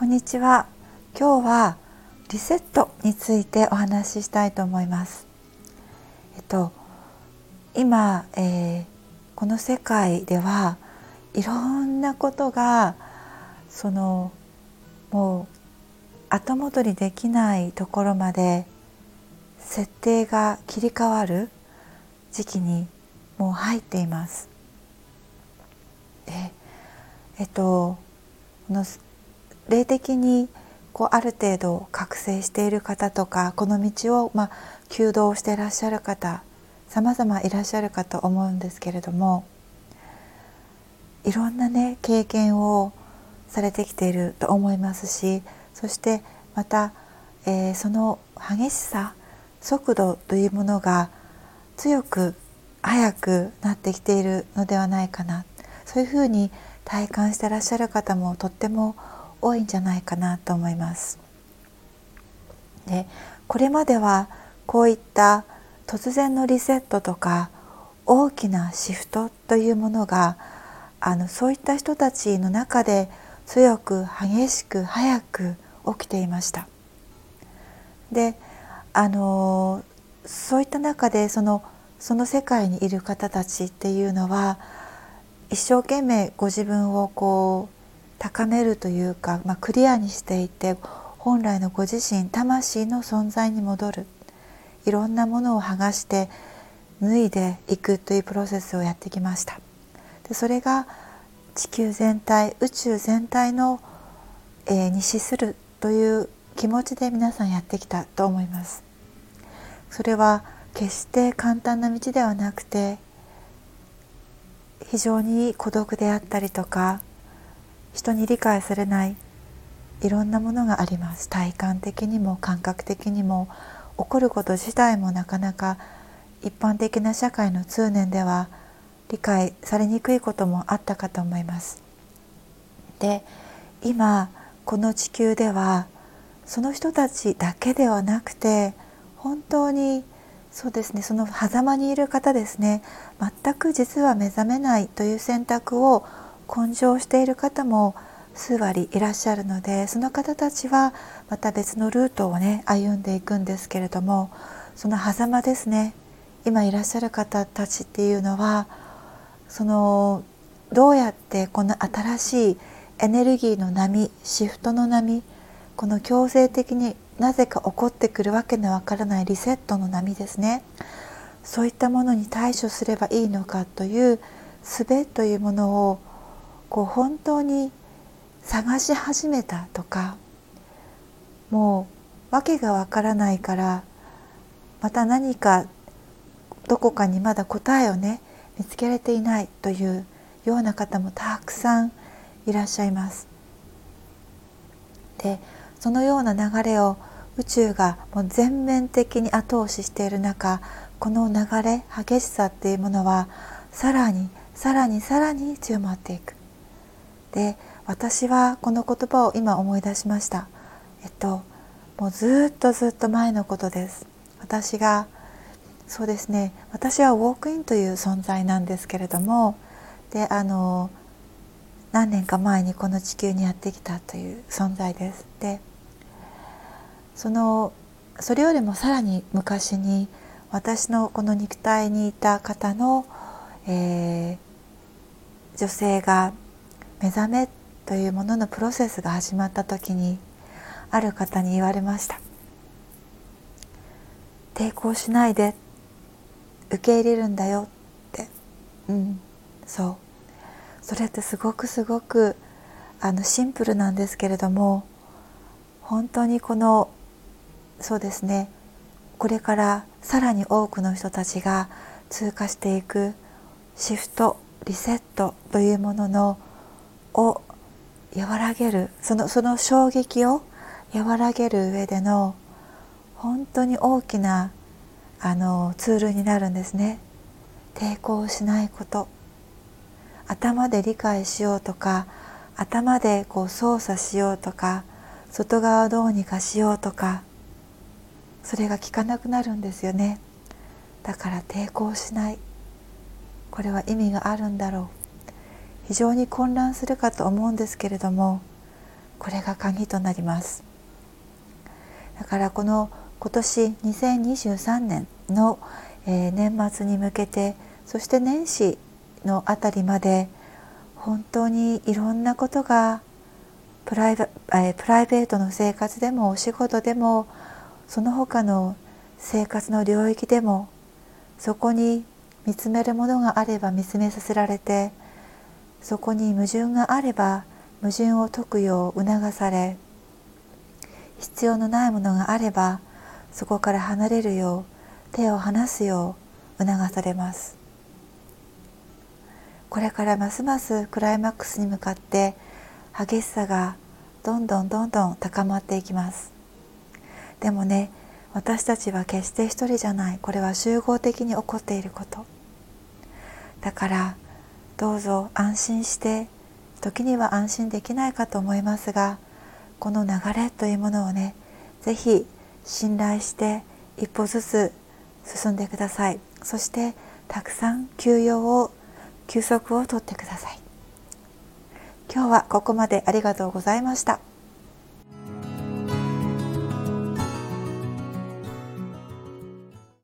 こんにちは今日はリセットについてお話ししたいと思いますえっと今、えー、この世界ではいろんなことがそのもう後戻りできないところまで設定が切り替わる時期にもう入っています。でえっとこの霊的にこうある程度覚醒している方とかこの道をまあ弓道していらっしゃる方様々いらっしゃるかと思うんですけれどもいろんなね経験をされてきていると思いますしそしてまた、えー、その激しさ速度というものが強く速くなってきているのではないかな。そういうふうに体感してらっしゃる方もとっても多多いんじゃないかなと思います。でこれまではこういった突然のリセットとか大きなシフトというものがあのそういった人たちの中で強く激しく早く起きていました。であのそういった中でそのその世界にいる方たちっていうのは一生懸命ご自分をこう高めるというか、まあ、クリアにしていて本来のご自身魂の存在に戻る。いろんなものを剥がして脱いでいくというプロセスをやってきました。でそれが地球全体宇宙全体の、えー、に資するという気持ちで皆さんやってきたと思います。それは決して簡単な道ではなくて非常に孤独であったりとか人に理解されないいろんなものがあります体感的にも感覚的にも起こること自体もなかなか一般的な社会の通念では理解されにくいこともあったかと思います。で今この地球ではその人たちだけではなくて本当にそうですねその狭間にいる方ですね全く実は目覚めないという選択を根性している方も数割いらっしゃるのでその方たちはまた別のルートをね歩んでいくんですけれどもその狭間ですね今いらっしゃる方たちっていうのはそのどうやってこの新しいエネルギーの波シフトの波この強制的になぜか起こってくるわけのわからないリセットの波ですねそういったものに対処すればいいのかという術というものをこう本当に探し始めたとかもう訳がわからないからまた何かどこかにまだ答えをね見つけられていないというような方もたくさんいらっしゃいます。でそのような流れを宇宙がもう全面的に後押ししている中この流れ激しさっていうものはさらにさらにさらに強まっていく。で私はこの言葉を今思い出しました。えっともうずっとずっと前のことです。私がそうですね私はウォークインという存在なんですけれどもであの何年か前にこの地球にやってきたという存在です。でそのそれよりもさらに昔に私のこの肉体にいた方の、えー、女性が目覚めというもののプロセスが始まった時にある方に言われました抵抗しないで。受け入れるんだよって。うん。そう。それってすごくすごくあのシンプルなんですけれども本当にこのそうですね。これからさらに多くの人たちが通過していくシフトリセットというもののを和らげるそのその衝撃を和らげる上での本当に大きなあのツールになるんですね。抵抗しないこと。頭で理解しようとか頭でこう操作しようとか外側をどうにかしようとかそれが効かなくなるんですよね。だから抵抗しない。これは意味があるんだろう。非常に混乱するかと思うんですけれどもこれが鍵となります。だからこの今年2023年の、え、年末に向けてそして年始のあたりまで本当にいろんなことがプライベ,、ー、プライベートの生活でもお仕事でもその他の生活の領域でもそこに見つめるものがあれば見つめさせられてそこに矛盾があれば矛盾を解くよう促され必要のないものがあればそこから離れるよう手を離すよう促されます。これからますますクライマックスに向かって激しさがどんどんどんどん高まっていきます。でもね私たちは決して一人じゃない。これは集合的に起こっていること。だからどうぞ安心して時には安心できないかと思いますがこの流れというものをね是非信頼して一歩ずつ進んでください。そしてたくさん休養を休息をとってください。今日はここまでありがとうございました。